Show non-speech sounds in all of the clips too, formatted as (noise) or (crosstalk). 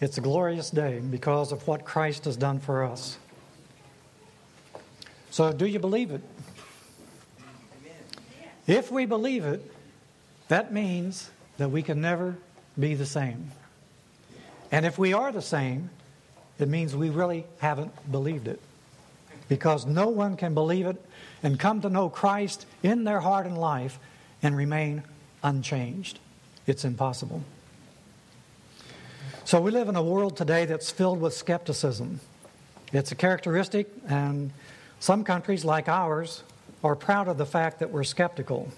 It's a glorious day because of what Christ has done for us. So, do you believe it? If we believe it, that means that we can never be the same. And if we are the same, it means we really haven't believed it. Because no one can believe it and come to know Christ in their heart and life and remain unchanged. It's impossible. So we live in a world today that's filled with skepticism. It's a characteristic, and some countries, like ours, are proud of the fact that we're skeptical.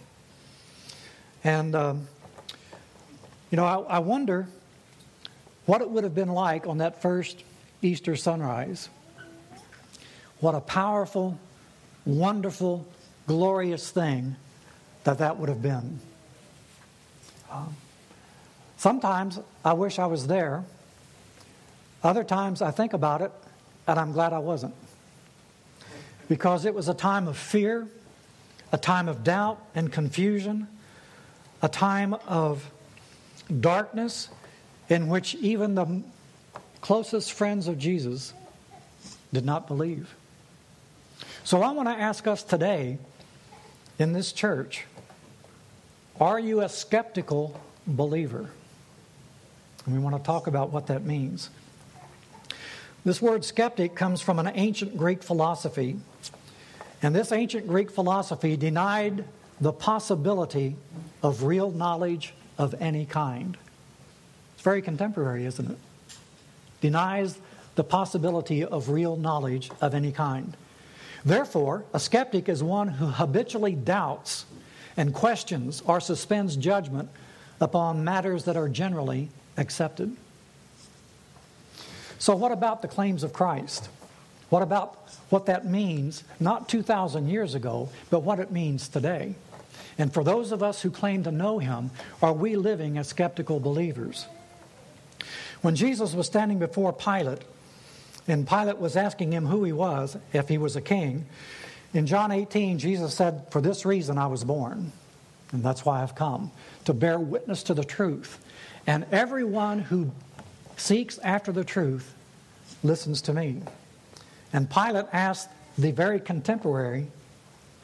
And, um, you know, I, I wonder what it would have been like on that first Easter sunrise. What a powerful, wonderful, glorious thing that that would have been. Um, sometimes I wish I was there. Other times I think about it and I'm glad I wasn't. Because it was a time of fear, a time of doubt and confusion, a time of darkness in which even the closest friends of Jesus did not believe. So I want to ask us today in this church are you a skeptical believer? And we want to talk about what that means. This word skeptic comes from an ancient Greek philosophy. And this ancient Greek philosophy denied the possibility of real knowledge of any kind. It's very contemporary, isn't it? Denies the possibility of real knowledge of any kind. Therefore, a skeptic is one who habitually doubts and questions or suspends judgment upon matters that are generally accepted. So, what about the claims of Christ? What about what that means, not 2,000 years ago, but what it means today? And for those of us who claim to know him, are we living as skeptical believers? When Jesus was standing before Pilate, and Pilate was asking him who he was, if he was a king, in John 18, Jesus said, For this reason I was born, and that's why I've come, to bear witness to the truth. And everyone who seeks after the truth listens to me. And Pilate asked the very contemporary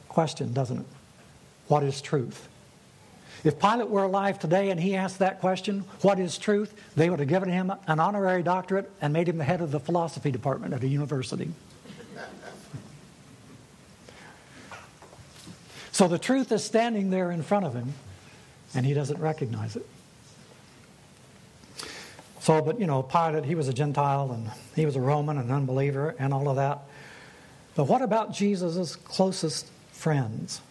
question, doesn't it? What is truth? If Pilate were alive today and he asked that question, what is truth? They would have given him an honorary doctorate and made him the head of the philosophy department at a university. So the truth is standing there in front of him, and he doesn't recognize it. So, but you know, Pilate, he was a Gentile and he was a Roman, an unbeliever, and all of that. But what about Jesus' closest friends?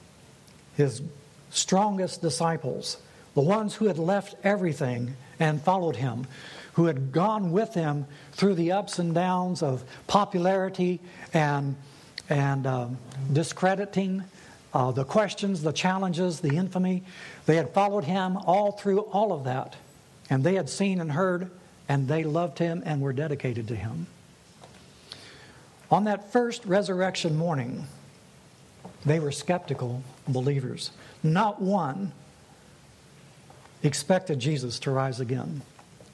His strongest disciples, the ones who had left everything and followed him, who had gone with him through the ups and downs of popularity and, and um, discrediting, uh, the questions, the challenges, the infamy. They had followed him all through all of that. And they had seen and heard, and they loved him and were dedicated to him. On that first resurrection morning, they were skeptical believers. Not one expected Jesus to rise again.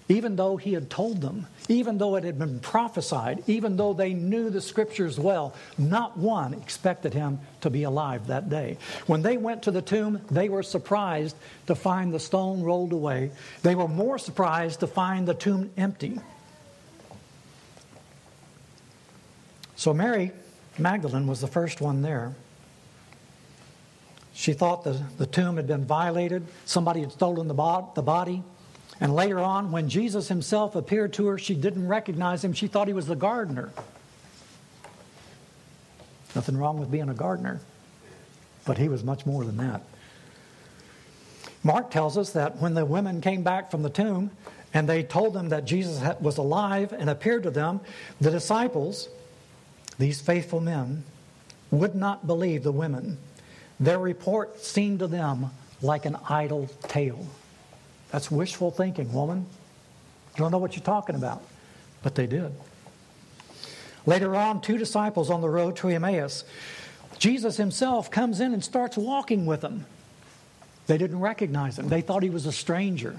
Even though he had told them, even though it had been prophesied, even though they knew the scriptures well, not one expected him to be alive that day. When they went to the tomb, they were surprised to find the stone rolled away. They were more surprised to find the tomb empty. So Mary Magdalene was the first one there. She thought the, the tomb had been violated, somebody had stolen the, bo- the body. And later on, when Jesus himself appeared to her, she didn't recognize him. She thought he was the gardener. Nothing wrong with being a gardener, but he was much more than that. Mark tells us that when the women came back from the tomb and they told them that Jesus was alive and appeared to them, the disciples, these faithful men, would not believe the women their report seemed to them like an idle tale. That's wishful thinking, woman. You don't know what you're talking about. But they did. Later on, two disciples on the road to Emmaus, Jesus himself comes in and starts walking with them. They didn't recognize him, they thought he was a stranger.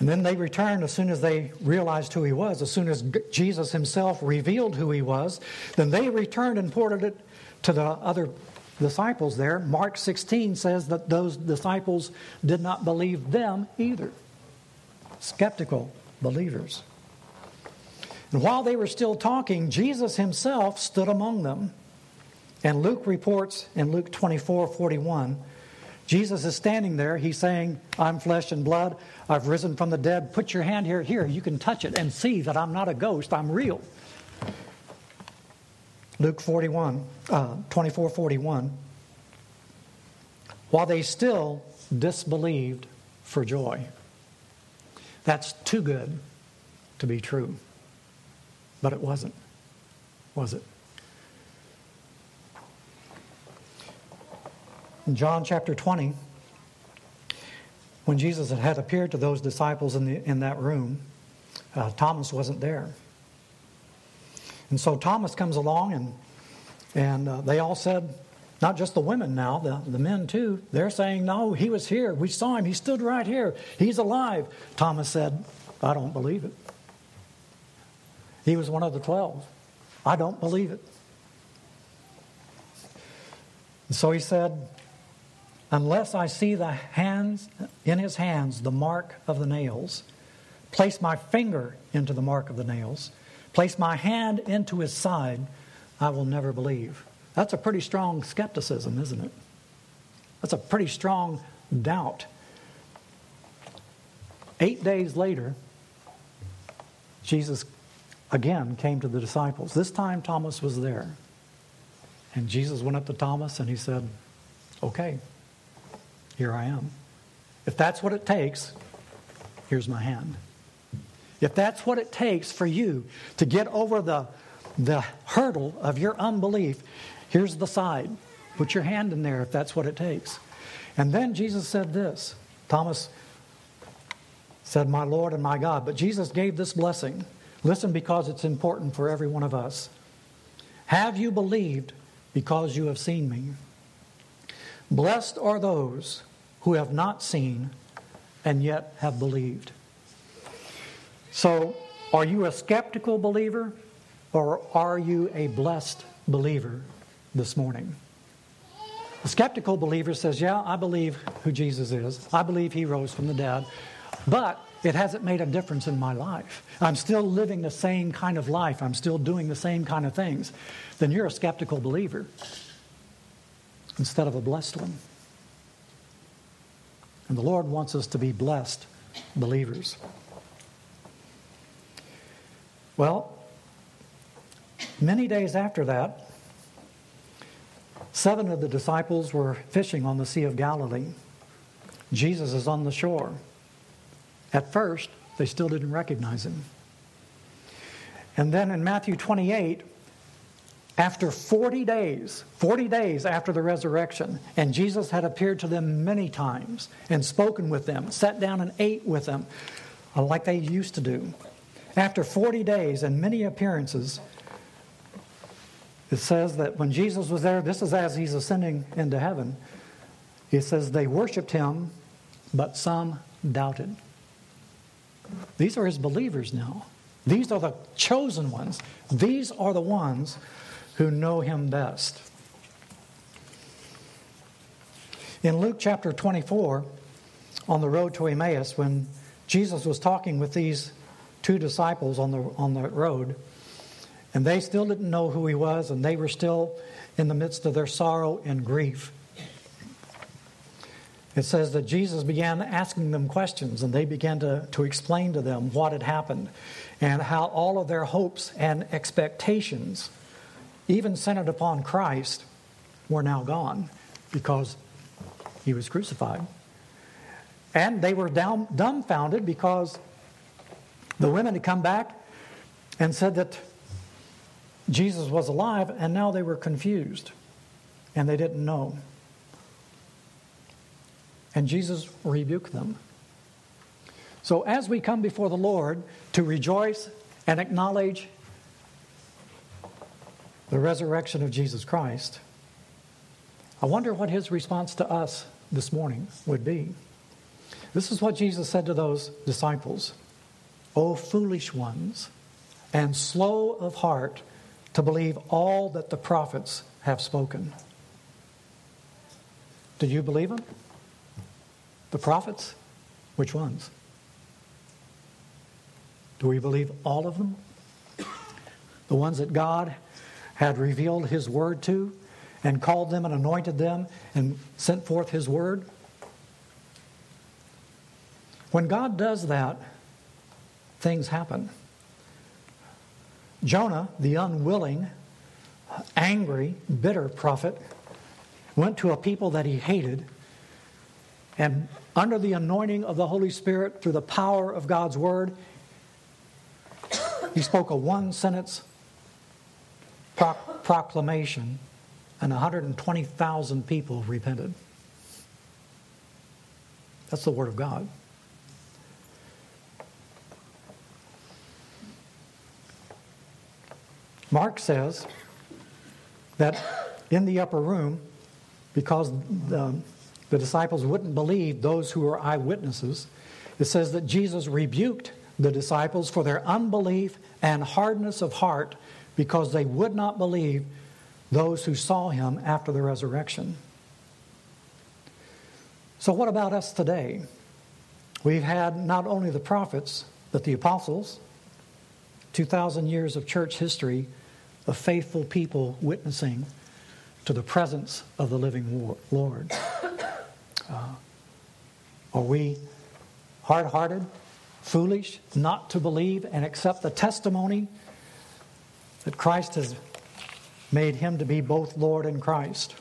And then they returned as soon as they realized who he was, as soon as Jesus himself revealed who he was. Then they returned and reported it to the other disciples there. Mark 16 says that those disciples did not believe them either. Skeptical believers. And while they were still talking, Jesus himself stood among them. And Luke reports in Luke 24 41 Jesus is standing there. He's saying, I'm flesh and blood. I've risen from the dead. Put your hand here. Here, you can touch it and see that I'm not a ghost. I'm real. Luke 41, uh, 24 41. While they still disbelieved for joy. That's too good to be true. But it wasn't, was it? In John chapter 20, when Jesus had appeared to those disciples in, the, in that room, uh, Thomas wasn't there. And so Thomas comes along, and, and uh, they all said, not just the women now, the, the men too, they're saying, No, he was here. We saw him. He stood right here. He's alive. Thomas said, I don't believe it. He was one of the twelve. I don't believe it. And so he said, unless I see the hands in his hands the mark of the nails, place my finger into the mark of the nails, place my hand into his side, I will never believe. That's a pretty strong skepticism, isn't it? That's a pretty strong doubt. Eight days later, Jesus again came to the disciples. This time, Thomas was there. And Jesus went up to Thomas and he said, Okay, here I am. If that's what it takes, here's my hand. If that's what it takes for you to get over the, the hurdle of your unbelief, here's the side. Put your hand in there if that's what it takes. And then Jesus said this Thomas said, My Lord and my God. But Jesus gave this blessing. Listen, because it's important for every one of us. Have you believed because you have seen me? Blessed are those who have not seen and yet have believed. So, are you a skeptical believer or are you a blessed believer this morning? The skeptical believer says, Yeah, I believe who Jesus is. I believe he rose from the dead, but it hasn't made a difference in my life. I'm still living the same kind of life. I'm still doing the same kind of things. Then you're a skeptical believer instead of a blessed one. And the Lord wants us to be blessed believers. Well, many days after that, seven of the disciples were fishing on the Sea of Galilee. Jesus is on the shore. At first, they still didn't recognize him. And then in Matthew 28, after 40 days, 40 days after the resurrection, and Jesus had appeared to them many times and spoken with them, sat down and ate with them, like they used to do. After 40 days and many appearances, it says that when Jesus was there, this is as he's ascending into heaven, it says they worshiped him, but some doubted. These are his believers now. These are the chosen ones. These are the ones who know him best. In Luke chapter 24, on the road to Emmaus, when Jesus was talking with these two disciples on the, on the road, and they still didn't know who he was, and they were still in the midst of their sorrow and grief. It says that Jesus began asking them questions, and they began to, to explain to them what had happened and how all of their hopes and expectations even centered upon Christ, were now gone because he was crucified. And they were down, dumbfounded because the women had come back and said that Jesus was alive, and now they were confused and they didn't know. And Jesus rebuked them. So, as we come before the Lord to rejoice and acknowledge the resurrection of Jesus Christ, I wonder what his response to us this morning would be. This is what Jesus said to those disciples O foolish ones, and slow of heart to believe all that the prophets have spoken. Did you believe them? The prophets? Which ones? Do we believe all of them? The ones that God had revealed His word to and called them and anointed them and sent forth His word? When God does that, things happen. Jonah, the unwilling, angry, bitter prophet, went to a people that he hated, and under the anointing of the Holy Spirit, through the power of God's word, he spoke a one sentence proclamation, and 120,000 people repented. That's the word of God. Mark says that in the upper room, because the, the disciples wouldn't believe those who were eyewitnesses, it says that Jesus rebuked the disciples for their unbelief and hardness of heart because they would not believe those who saw him after the resurrection. So, what about us today? We've had not only the prophets, but the apostles, 2,000 years of church history of faithful people witnessing to the presence of the living Lord. (coughs) Uh, are we hard hearted, foolish, not to believe and accept the testimony that Christ has made him to be both Lord and Christ?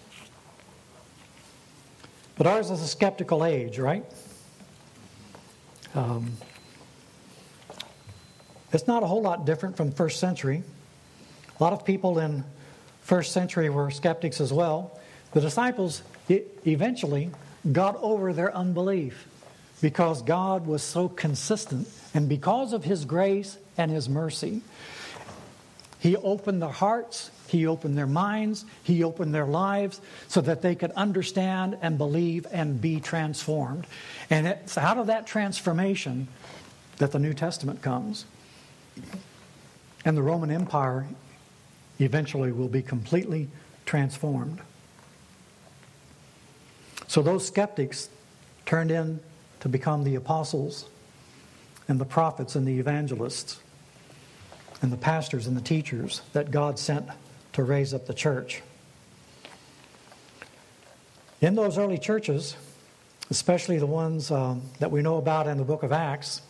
But ours is a skeptical age, right? Um, it's not a whole lot different from first century. A lot of people in first century were skeptics as well. The disciples eventually got over their unbelief because God was so consistent and because of his grace and his mercy. He opened their hearts, he opened their minds, he opened their lives so that they could understand and believe and be transformed. And it's out of that transformation that the New Testament comes. And the Roman Empire eventually will be completely transformed. So those skeptics turned in to become the apostles and the prophets and the evangelists and the pastors and the teachers that God sent to raise up the church. In those early churches, especially the ones um, that we know about in the book of Acts,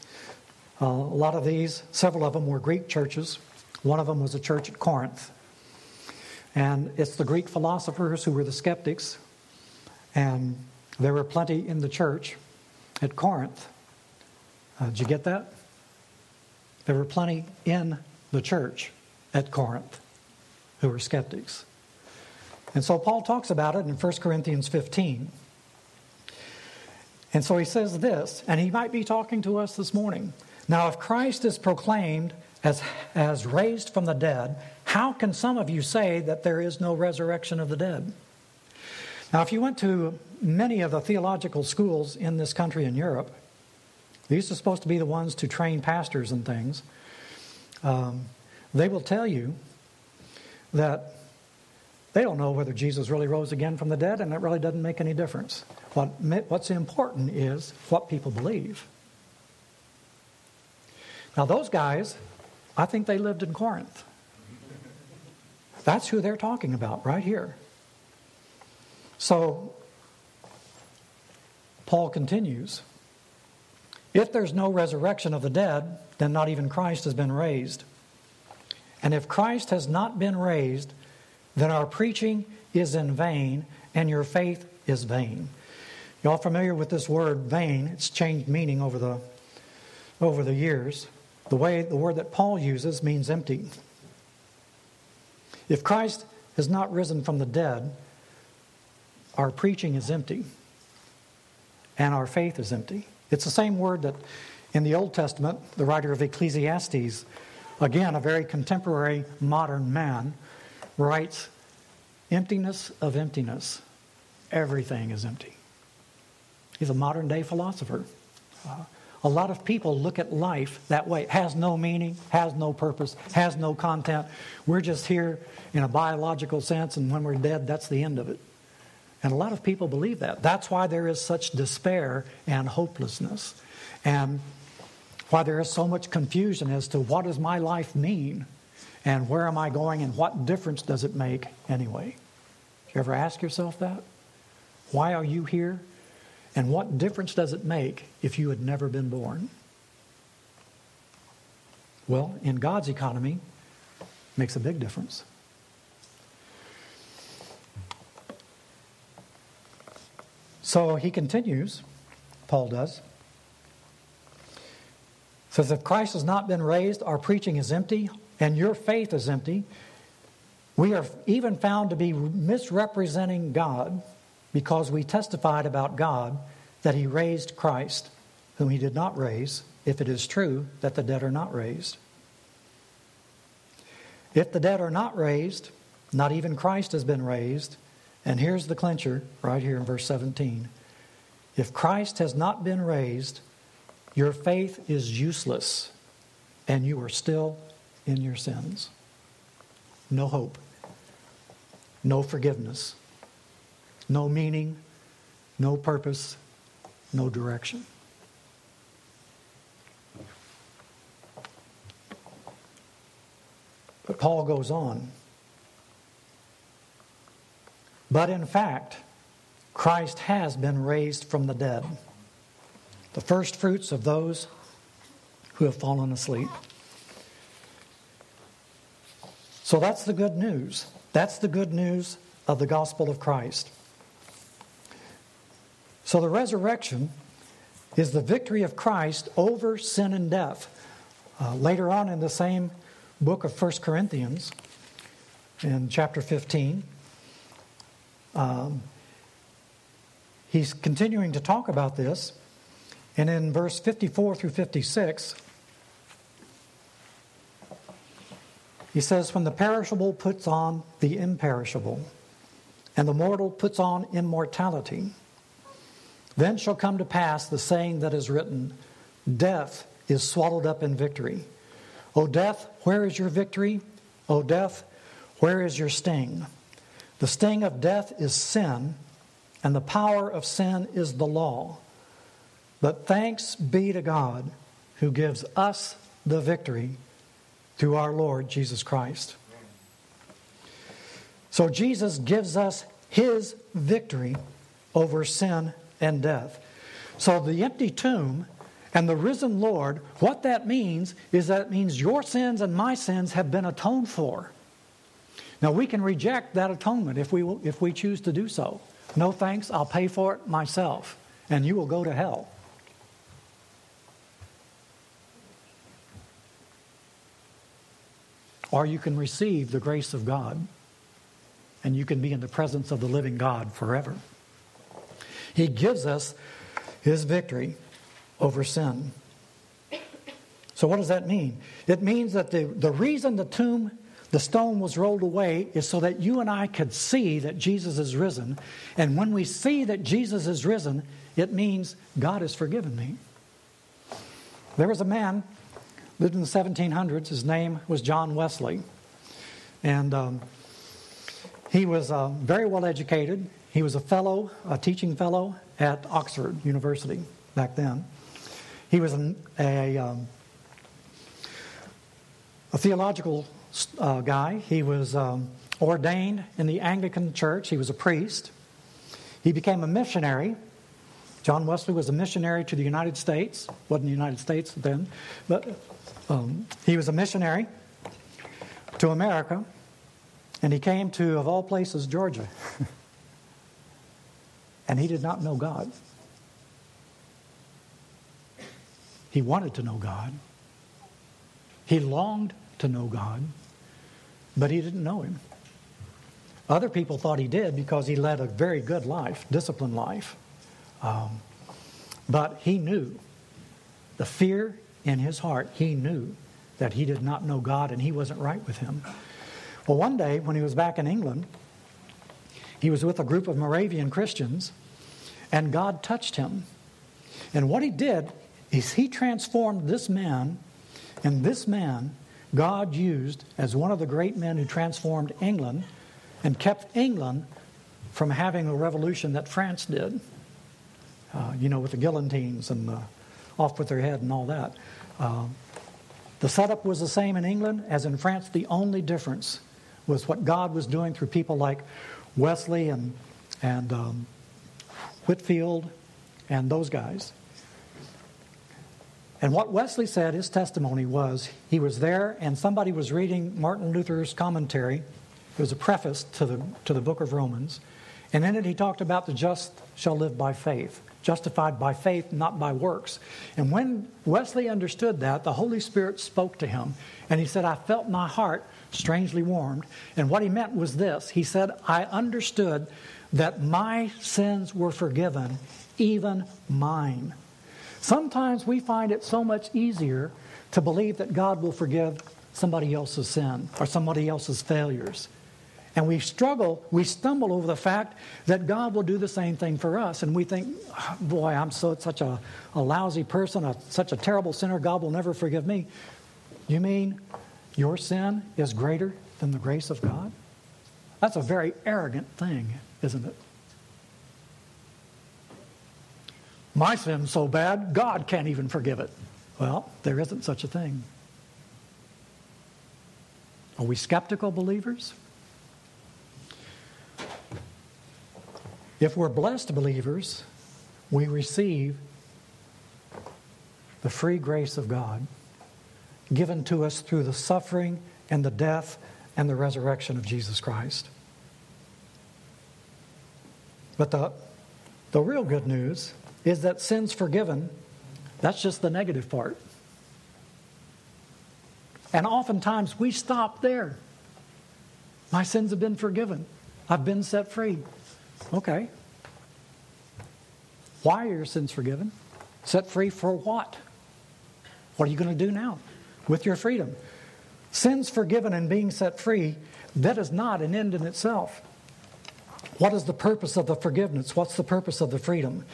uh, a lot of these, several of them were Greek churches. One of them was a church at Corinth. And it's the Greek philosophers who were the skeptics. And there were plenty in the church at Corinth. Uh, did you get that? There were plenty in the church at Corinth who were skeptics. And so Paul talks about it in 1 Corinthians 15. And so he says this, and he might be talking to us this morning. Now, if Christ is proclaimed as, as raised from the dead, how can some of you say that there is no resurrection of the dead? Now, if you went to many of the theological schools in this country in Europe, these are supposed to be the ones to train pastors and things. Um, they will tell you that they don't know whether Jesus really rose again from the dead, and it really doesn't make any difference. What, what's important is what people believe. Now, those guys, I think they lived in Corinth. That's who they're talking about right here. So, Paul continues If there's no resurrection of the dead, then not even Christ has been raised. And if Christ has not been raised, then our preaching is in vain and your faith is vain. Y'all familiar with this word vain? It's changed meaning over the over the years. The way the word that Paul uses means empty. If Christ has not risen from the dead, our preaching is empty and our faith is empty. It's the same word that in the Old Testament, the writer of Ecclesiastes, again, a very contemporary modern man, writes emptiness of emptiness. Everything is empty. He's a modern day philosopher. Uh, a lot of people look at life that way. It has no meaning, has no purpose, has no content. We're just here in a biological sense, and when we're dead, that's the end of it. And a lot of people believe that. That's why there is such despair and hopelessness. And why there is so much confusion as to what does my life mean and where am I going and what difference does it make anyway? You ever ask yourself that? Why are you here? And what difference does it make if you had never been born? Well, in God's economy, makes a big difference. So he continues, Paul does. Says, if Christ has not been raised, our preaching is empty and your faith is empty. We are even found to be misrepresenting God because we testified about God that he raised Christ, whom he did not raise, if it is true that the dead are not raised. If the dead are not raised, not even Christ has been raised. And here's the clincher right here in verse 17. If Christ has not been raised, your faith is useless and you are still in your sins. No hope, no forgiveness, no meaning, no purpose, no direction. But Paul goes on. But in fact, Christ has been raised from the dead, the first fruits of those who have fallen asleep. So that's the good news. That's the good news of the gospel of Christ. So the resurrection is the victory of Christ over sin and death. Uh, later on in the same book of 1 Corinthians, in chapter 15, um, he's continuing to talk about this. And in verse 54 through 56, He says, When the perishable puts on the imperishable, and the mortal puts on immortality, then shall come to pass the saying that is written Death is swallowed up in victory. O death, where is your victory? O death, where is your sting? The sting of death is sin, and the power of sin is the law. But thanks be to God who gives us the victory through our Lord Jesus Christ. So Jesus gives us his victory over sin and death. So the empty tomb and the risen Lord, what that means is that it means your sins and my sins have been atoned for. Now we can reject that atonement if we, if we choose to do so. No thanks, I'll pay for it myself, and you will go to hell. Or you can receive the grace of God and you can be in the presence of the living God forever. He gives us his victory over sin. So, what does that mean? It means that the, the reason the tomb, the stone was rolled away, is so that you and I could see that Jesus is risen. And when we see that Jesus is risen, it means God has forgiven me. There was a man lived in the 1700s. His name was John Wesley. And um, he was uh, very well educated. He was a fellow, a teaching fellow at Oxford University back then. He was an, a, um, a theological uh, guy. He was um, ordained in the Anglican Church. He was a priest. He became a missionary. John Wesley was a missionary to the United States. wasn't the United States then, but um, he was a missionary to America, and he came to, of all places, Georgia. (laughs) and he did not know God. He wanted to know God. He longed to know God, but he didn't know Him. Other people thought he did because he led a very good life, disciplined life. Um, but he knew the fear in his heart, he knew that he did not know God and he wasn't right with him. Well, one day when he was back in England, he was with a group of Moravian Christians, and God touched him. And what he did, is he transformed this man, and this man God used as one of the great men who transformed England and kept England from having a revolution that France did. Uh, you know, with the guillotines and the off with their head and all that. Uh, the setup was the same in England as in France. The only difference was what God was doing through people like Wesley and, and um, Whitefield and those guys. And what Wesley said, his testimony was he was there and somebody was reading Martin Luther's commentary. It was a preface to the, to the book of Romans. And in it, he talked about the just shall live by faith, justified by faith, not by works. And when Wesley understood that, the Holy Spirit spoke to him. And he said, I felt my heart strangely warmed. And what he meant was this He said, I understood that my sins were forgiven, even mine. Sometimes we find it so much easier to believe that God will forgive somebody else's sin or somebody else's failures. And we struggle, we stumble over the fact that God will do the same thing for us. And we think, boy, I'm so, such a, a lousy person, a, such a terrible sinner, God will never forgive me. You mean your sin is greater than the grace of God? That's a very arrogant thing, isn't it? My sin's so bad, God can't even forgive it. Well, there isn't such a thing. Are we skeptical believers? If we're blessed believers, we receive the free grace of God given to us through the suffering and the death and the resurrection of Jesus Christ. But the, the real good news is that sin's forgiven, that's just the negative part. And oftentimes we stop there. My sins have been forgiven. I've been set free. Okay. Why are your sins forgiven? Set free for what? What are you going to do now with your freedom? Sins forgiven and being set free, that is not an end in itself. What is the purpose of the forgiveness? What's the purpose of the freedom?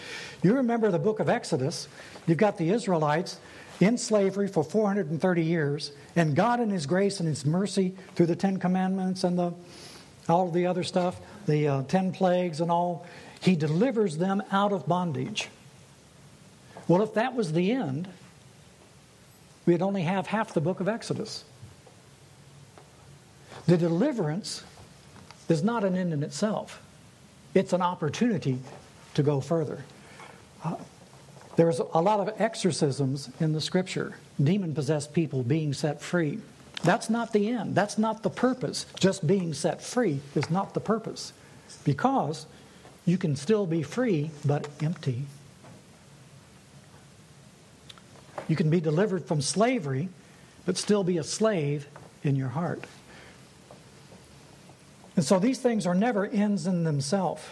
You remember the book of Exodus. You've got the Israelites in slavery for 430 years, and God, in His grace and His mercy, through the Ten Commandments and the, all the other stuff, the uh, ten plagues and all, He delivers them out of bondage. Well, if that was the end, we'd only have half the book of Exodus. The deliverance is not an end in itself it's an opportunity to go further. Uh, there's a lot of exorcisms in the scripture, demon possessed people being set free. That's not the end. That's not the purpose. Just being set free is not the purpose. Because you can still be free but empty. You can be delivered from slavery but still be a slave in your heart. And so these things are never ends in themselves.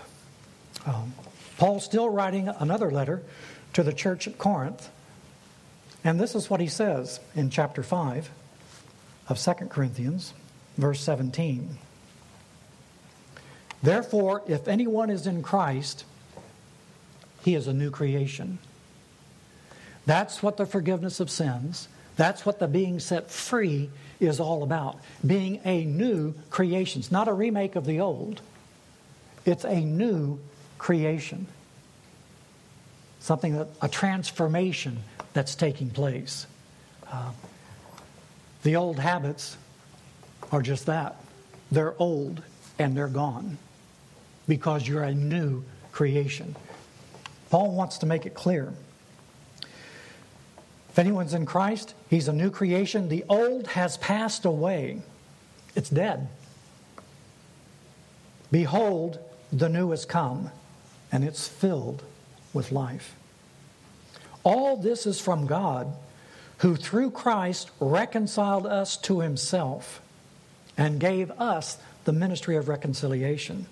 Um, Paul's still writing another letter to the church at Corinth. And this is what he says in chapter 5 of 2 Corinthians, verse 17. Therefore, if anyone is in Christ, he is a new creation. That's what the forgiveness of sins, that's what the being set free is all about being a new creation. It's not a remake of the old, it's a new creation. Something that, a transformation that's taking place. Uh, the old habits are just that they're old and they're gone because you're a new creation. Paul wants to make it clear if anyone's in Christ, he's a new creation. The old has passed away, it's dead. Behold, the new has come, and it's filled with life. All this is from God, who through Christ reconciled us to himself and gave us the ministry of reconciliation.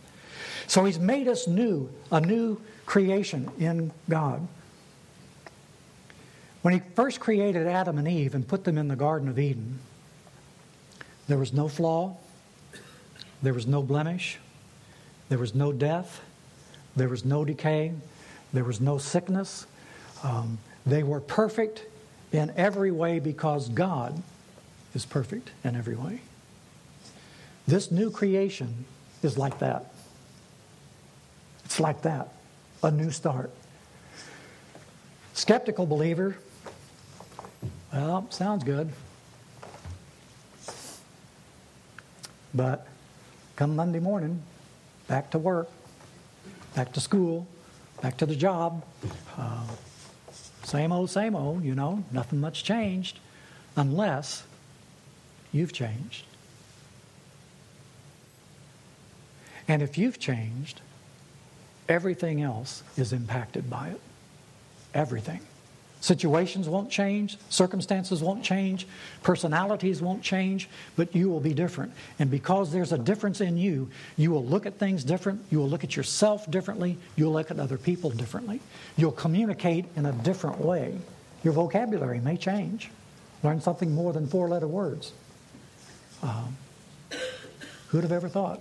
So he's made us new, a new creation in God. When he first created Adam and Eve and put them in the Garden of Eden, there was no flaw, there was no blemish, there was no death, there was no decay, there was no sickness, um, They were perfect in every way because God is perfect in every way. This new creation is like that. It's like that a new start. Skeptical believer, well, sounds good. But come Monday morning, back to work, back to school, back to the job. Uh, same old, same old, you know, nothing much changed unless you've changed. And if you've changed, everything else is impacted by it. Everything. Situations won't change, circumstances won't change, personalities won't change, but you will be different. And because there's a difference in you, you will look at things different, you will look at yourself differently, you'll look at other people differently. You'll communicate in a different way. Your vocabulary may change. Learn something more than four letter words. Um, who'd have ever thought?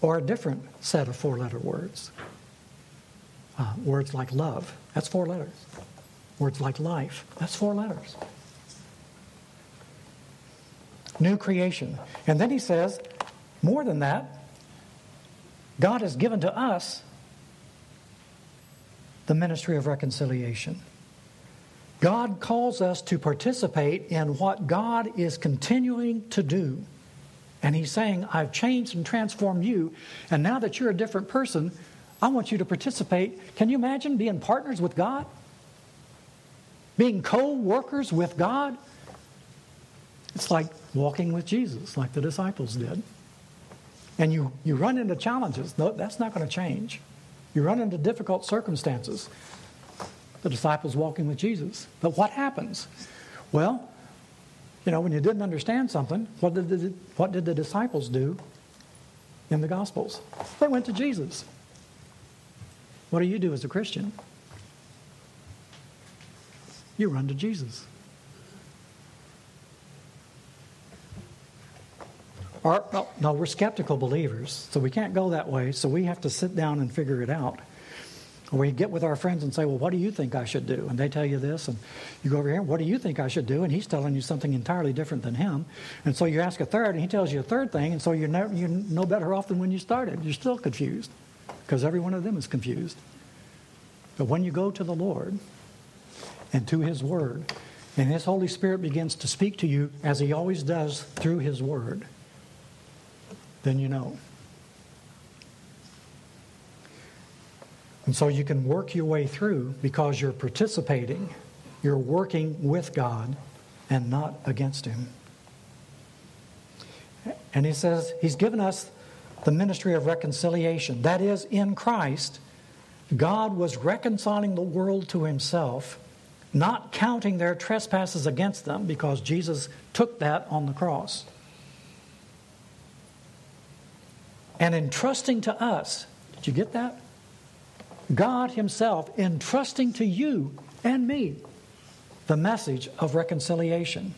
Or a different set of four letter words. Uh, words like love, that's four letters. Words like life, that's four letters. New creation. And then he says, more than that, God has given to us the ministry of reconciliation. God calls us to participate in what God is continuing to do. And He's saying, I've changed and transformed you, and now that you're a different person, I want you to participate. Can you imagine being partners with God? Being co workers with God? It's like walking with Jesus, like the disciples did. And you, you run into challenges. No, that's not going to change. You run into difficult circumstances. The disciples walking with Jesus. But what happens? Well, you know, when you didn't understand something, what did the, what did the disciples do in the Gospels? They went to Jesus. What do you do as a Christian? You run to Jesus. Or, no, no, we're skeptical believers, so we can't go that way, so we have to sit down and figure it out. We get with our friends and say, Well, what do you think I should do? And they tell you this, and you go over here, What do you think I should do? And he's telling you something entirely different than him. And so you ask a third, and he tells you a third thing, and so you're, you're no better off than when you started. You're still confused because every one of them is confused. But when you go to the Lord and to His Word, and His Holy Spirit begins to speak to you as He always does through His Word, then you know. And so you can work your way through because you're participating, you're working with God and not against Him. And He says He's given us the ministry of reconciliation. That is, in Christ, God was reconciling the world to himself, not counting their trespasses against them because Jesus took that on the cross. And entrusting to us, did you get that? God Himself entrusting to you and me the message of reconciliation.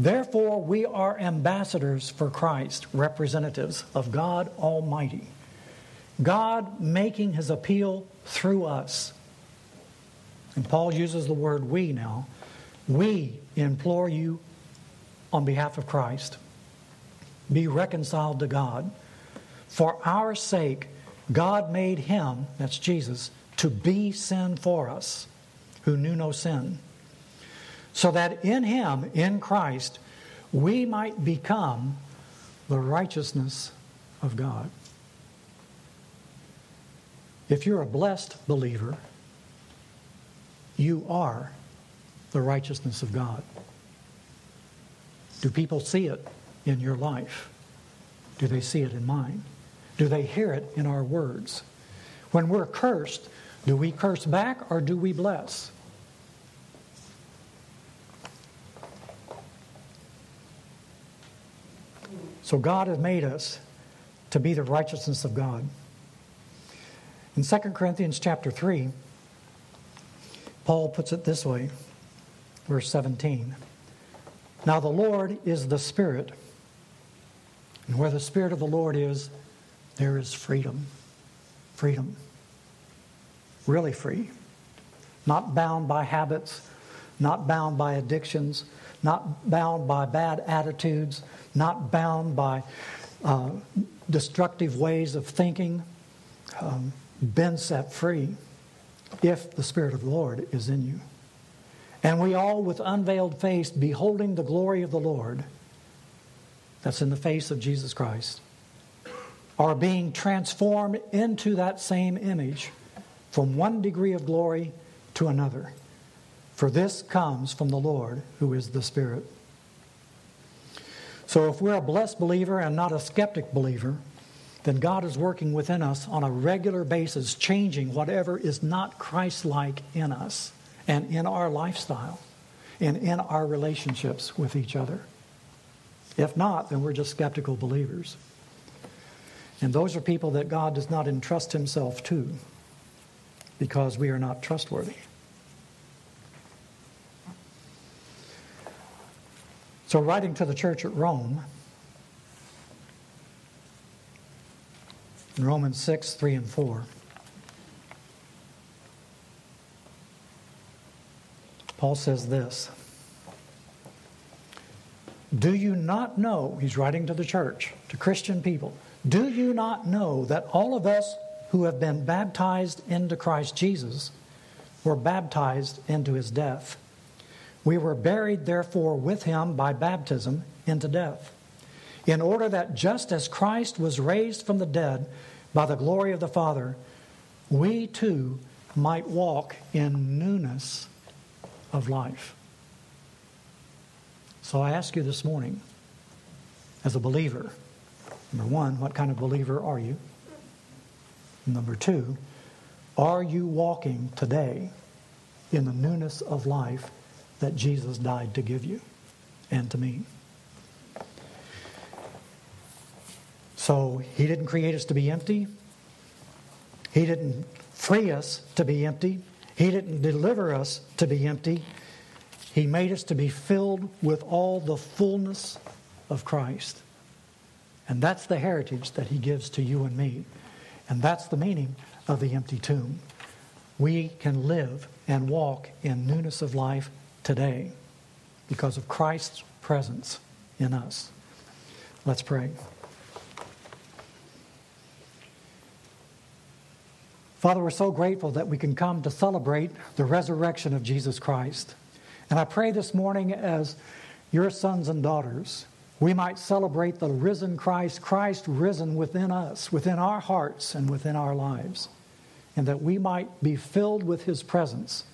Therefore, we are ambassadors for Christ, representatives of God Almighty. God making his appeal through us. And Paul uses the word we now. We implore you on behalf of Christ be reconciled to God. For our sake, God made him, that's Jesus, to be sin for us, who knew no sin so that in him, in Christ, we might become the righteousness of God. If you're a blessed believer, you are the righteousness of God. Do people see it in your life? Do they see it in mine? Do they hear it in our words? When we're cursed, do we curse back or do we bless? So God has made us to be the righteousness of God. In 2 Corinthians chapter 3, Paul puts it this way, verse 17. Now the Lord is the Spirit, and where the Spirit of the Lord is, there is freedom. freedom. Really free. Not bound by habits, not bound by addictions, not bound by bad attitudes, not bound by uh, destructive ways of thinking. Um, been set free if the Spirit of the Lord is in you. And we all, with unveiled face, beholding the glory of the Lord, that's in the face of Jesus Christ, are being transformed into that same image from one degree of glory to another. For this comes from the Lord, who is the Spirit. So if we're a blessed believer and not a skeptic believer, then God is working within us on a regular basis, changing whatever is not Christ like in us and in our lifestyle and in our relationships with each other. If not, then we're just skeptical believers. And those are people that God does not entrust himself to because we are not trustworthy. So, writing to the church at Rome, in Romans 6 3 and 4. Paul says this Do you not know, he's writing to the church, to Christian people, do you not know that all of us who have been baptized into Christ Jesus were baptized into his death? We were buried, therefore, with him by baptism into death in order that just as Christ was raised from the dead by the glory of the Father, we too might walk in newness of life. So I ask you this morning, as a believer, number one, what kind of believer are you? Number two, are you walking today in the newness of life that Jesus died to give you and to me? So he didn't create us to be empty. He didn't free us to be empty. He didn't deliver us to be empty. He made us to be filled with all the fullness of Christ. And that's the heritage that he gives to you and me. And that's the meaning of the empty tomb. We can live and walk in newness of life today because of Christ's presence in us. Let's pray. Father, we're so grateful that we can come to celebrate the resurrection of Jesus Christ. And I pray this morning as your sons and daughters, we might celebrate the risen Christ, Christ risen within us, within our hearts, and within our lives. And that we might be filled with his presence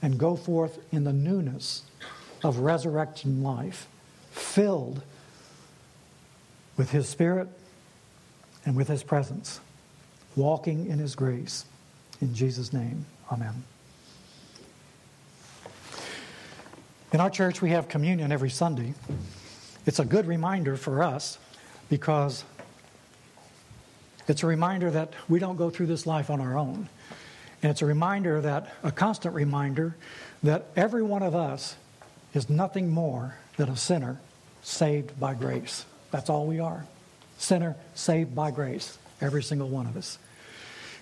and go forth in the newness of resurrection life, filled with his spirit and with his presence walking in His grace. In Jesus' name, Amen. In our church, we have communion every Sunday. It's a good reminder for us because it's a reminder that we don't go through this life on our own. And it's a reminder that, a constant reminder, that every one of us is nothing more than a sinner saved by grace. That's all we are. Sinner saved by grace, every single one of us.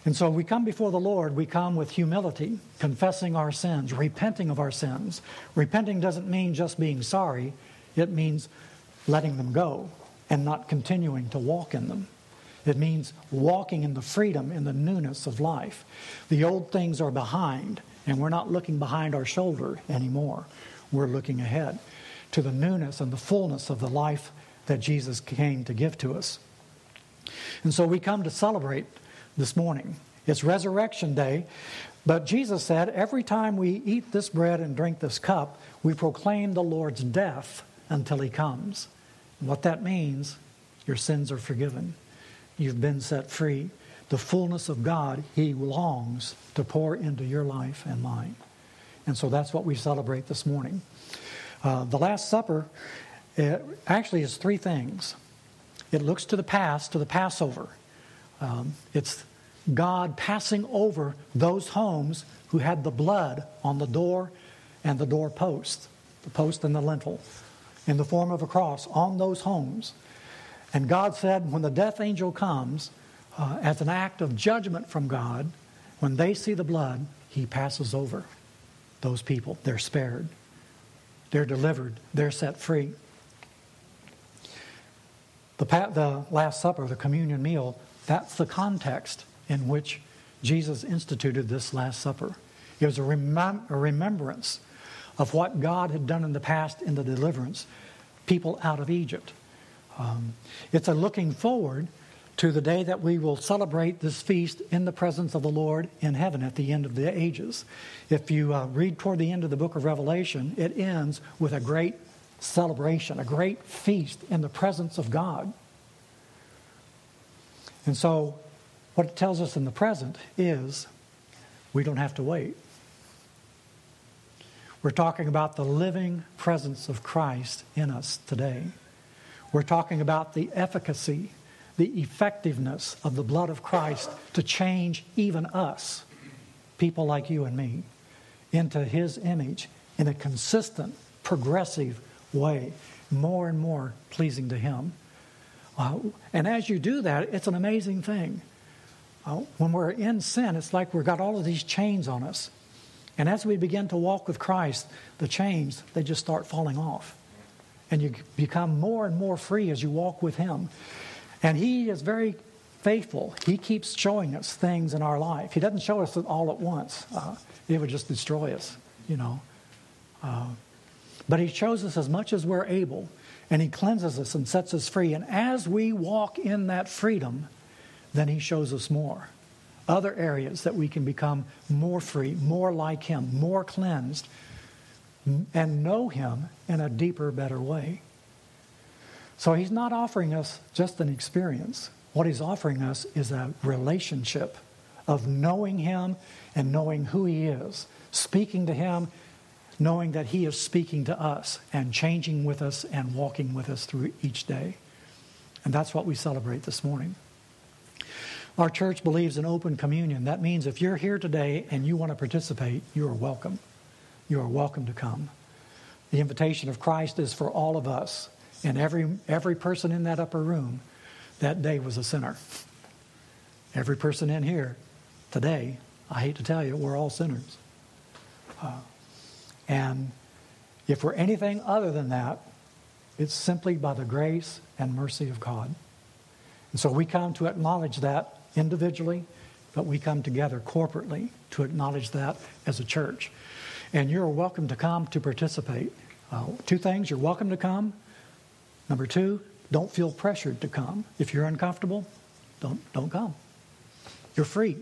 And so we come before the Lord, we come with humility, confessing our sins, repenting of our sins. Repenting doesn't mean just being sorry, it means letting them go and not continuing to walk in them. It means walking in the freedom, in the newness of life. The old things are behind, and we're not looking behind our shoulder anymore. We're looking ahead to the newness and the fullness of the life that Jesus came to give to us. And so we come to celebrate this morning. It's Resurrection Day. But Jesus said, every time we eat this bread and drink this cup, we proclaim the Lord's death until he comes. And what that means, your sins are forgiven. You've been set free. The fullness of God, he longs to pour into your life and mine. And so that's what we celebrate this morning. Uh, the Last Supper actually is three things it looks to the past, to the Passover. Um, it's God passing over those homes who had the blood on the door and the doorpost, the post and the lintel, in the form of a cross on those homes. And God said, when the death angel comes, uh, as an act of judgment from God, when they see the blood, he passes over those people. They're spared, they're delivered, they're set free. The, the Last Supper, the communion meal, that's the context in which Jesus instituted this Last Supper. It was a, remem- a remembrance of what God had done in the past in the deliverance, people out of Egypt. Um, it's a looking forward to the day that we will celebrate this feast in the presence of the Lord in heaven at the end of the ages. If you uh, read toward the end of the book of Revelation, it ends with a great celebration, a great feast in the presence of God. And so, what it tells us in the present is we don't have to wait. We're talking about the living presence of Christ in us today. We're talking about the efficacy, the effectiveness of the blood of Christ to change even us, people like you and me, into His image in a consistent, progressive way, more and more pleasing to Him. Uh, and as you do that, it's an amazing thing. Uh, when we're in sin, it's like we've got all of these chains on us. And as we begin to walk with Christ, the chains, they just start falling off. And you become more and more free as you walk with Him. And He is very faithful. He keeps showing us things in our life. He doesn't show us it all at once, uh, it would just destroy us, you know. Uh, but He shows us as much as we're able, and He cleanses us and sets us free. And as we walk in that freedom, then He shows us more other areas that we can become more free, more like Him, more cleansed, and know Him in a deeper, better way. So He's not offering us just an experience. What He's offering us is a relationship of knowing Him and knowing who He is, speaking to Him, knowing that He is speaking to us and changing with us and walking with us through each day. And that's what we celebrate this morning. Our church believes in open communion. That means if you're here today and you want to participate, you are welcome. You are welcome to come. The invitation of Christ is for all of us. And every, every person in that upper room that day was a sinner. Every person in here today, I hate to tell you, we're all sinners. Uh, and if we're anything other than that, it's simply by the grace and mercy of God. And so we come to acknowledge that individually, but we come together corporately to acknowledge that as a church. And you're welcome to come to participate. Uh, two things you're welcome to come. Number two, don't feel pressured to come. If you're uncomfortable, don't, don't come. You're free.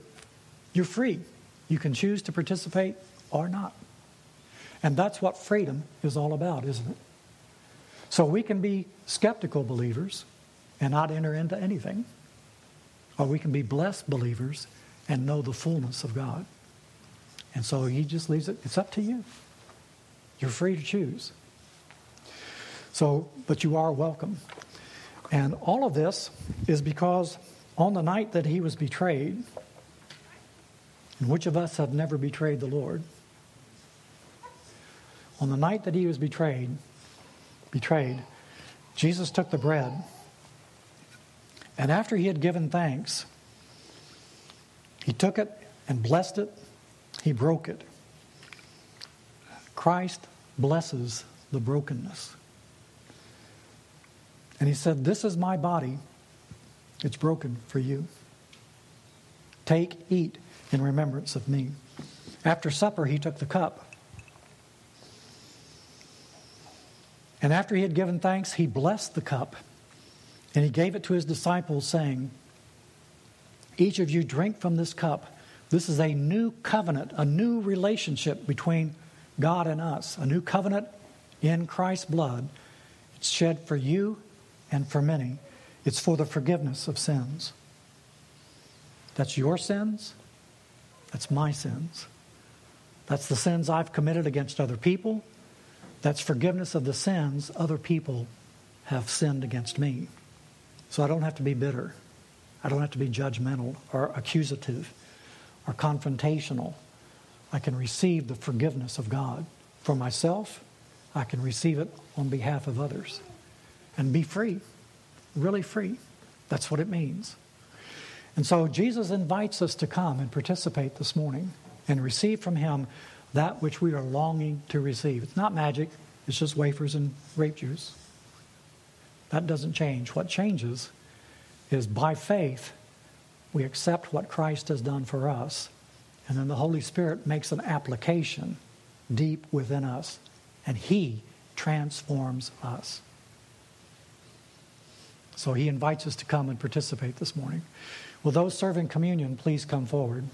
You're free. You can choose to participate or not. And that's what freedom is all about, isn't it? So we can be skeptical believers and not enter into anything. Or we can be blessed believers and know the fullness of God. And so he just leaves it, it's up to you. You're free to choose. So, but you are welcome. And all of this is because on the night that he was betrayed, and which of us have never betrayed the Lord? On the night that he was betrayed, betrayed, Jesus took the bread and after he had given thanks, he took it and blessed it, he broke it. Christ blesses the brokenness. And he said, This is my body, it's broken for you. Take, eat in remembrance of me. After supper, he took the cup. And after he had given thanks, he blessed the cup and he gave it to his disciples, saying, Each of you drink from this cup. This is a new covenant, a new relationship between God and us, a new covenant in Christ's blood. It's shed for you and for many. It's for the forgiveness of sins. That's your sins. That's my sins. That's the sins I've committed against other people. That's forgiveness of the sins other people have sinned against me. So I don't have to be bitter. I don't have to be judgmental or accusative or confrontational. I can receive the forgiveness of God for myself. I can receive it on behalf of others and be free, really free. That's what it means. And so Jesus invites us to come and participate this morning and receive from Him that which we are longing to receive. It's not magic, it's just wafers and grape juice. That doesn't change. What changes is by faith, we accept what Christ has done for us, and then the Holy Spirit makes an application deep within us, and He transforms us. So He invites us to come and participate this morning. Will those serving communion please come forward?